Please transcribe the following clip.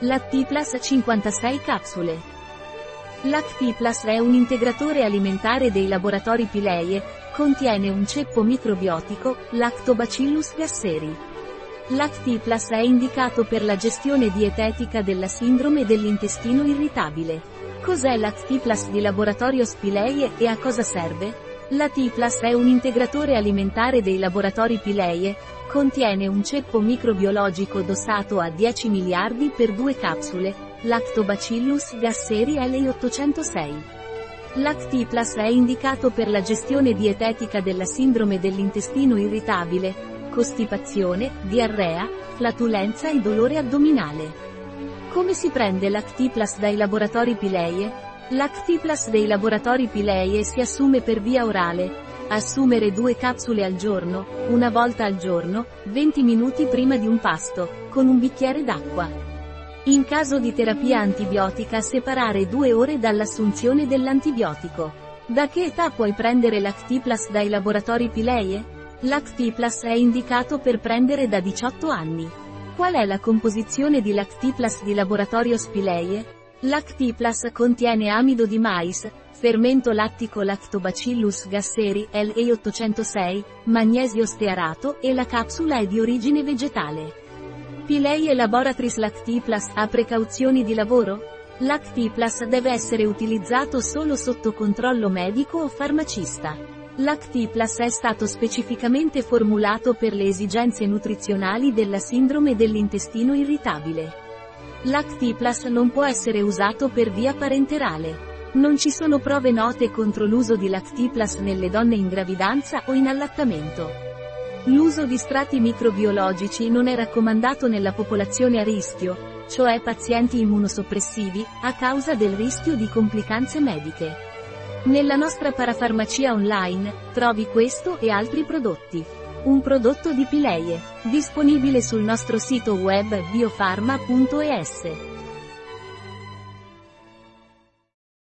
Lactiplas 56 capsule. Lactiplas è un integratore alimentare dei laboratori Pileie, contiene un ceppo microbiotico, Lactobacillus gasseri. Lactiplas è indicato per la gestione dietetica della sindrome dell'intestino irritabile. Cos'è Lactiplas di laboratorio Spileie e a cosa serve? Lactiplas è un integratore alimentare dei laboratori Pileie, Contiene un ceppo microbiologico dosato a 10 miliardi per due capsule, Lactobacillus gasseri L806. Lactiplas è indicato per la gestione dietetica della sindrome dell'intestino irritabile, costipazione, diarrea, flatulenza e dolore addominale. Come si prende Lactiplas dai laboratori Pileie? Lactiplas dei laboratori Pileie si assume per via orale, Assumere due capsule al giorno, una volta al giorno, 20 minuti prima di un pasto, con un bicchiere d'acqua. In caso di terapia antibiotica separare due ore dall'assunzione dell'antibiotico. Da che età puoi prendere l'Actiplas dai laboratori Pileie? L'Actiplas è indicato per prendere da 18 anni. Qual è la composizione di Lactiplas di laboratorio Spileie? Lactiplas contiene amido di mais, fermento lattico Lactobacillus gasseri LE806, magnesio stearato e la capsula è di origine vegetale. Pilei e Laboratories Lactiplas ha precauzioni di lavoro? Lactiplas deve essere utilizzato solo sotto controllo medico o farmacista. Lactiplas è stato specificamente formulato per le esigenze nutrizionali della sindrome dell'intestino irritabile. Lactiplas non può essere usato per via parenterale. Non ci sono prove note contro l'uso di Lactiplas nelle donne in gravidanza o in allattamento. L'uso di strati microbiologici non è raccomandato nella popolazione a rischio, cioè pazienti immunosoppressivi, a causa del rischio di complicanze mediche. Nella nostra parafarmacia online, trovi questo e altri prodotti. Un prodotto di Pileie, disponibile sul nostro sito web biofarma.es.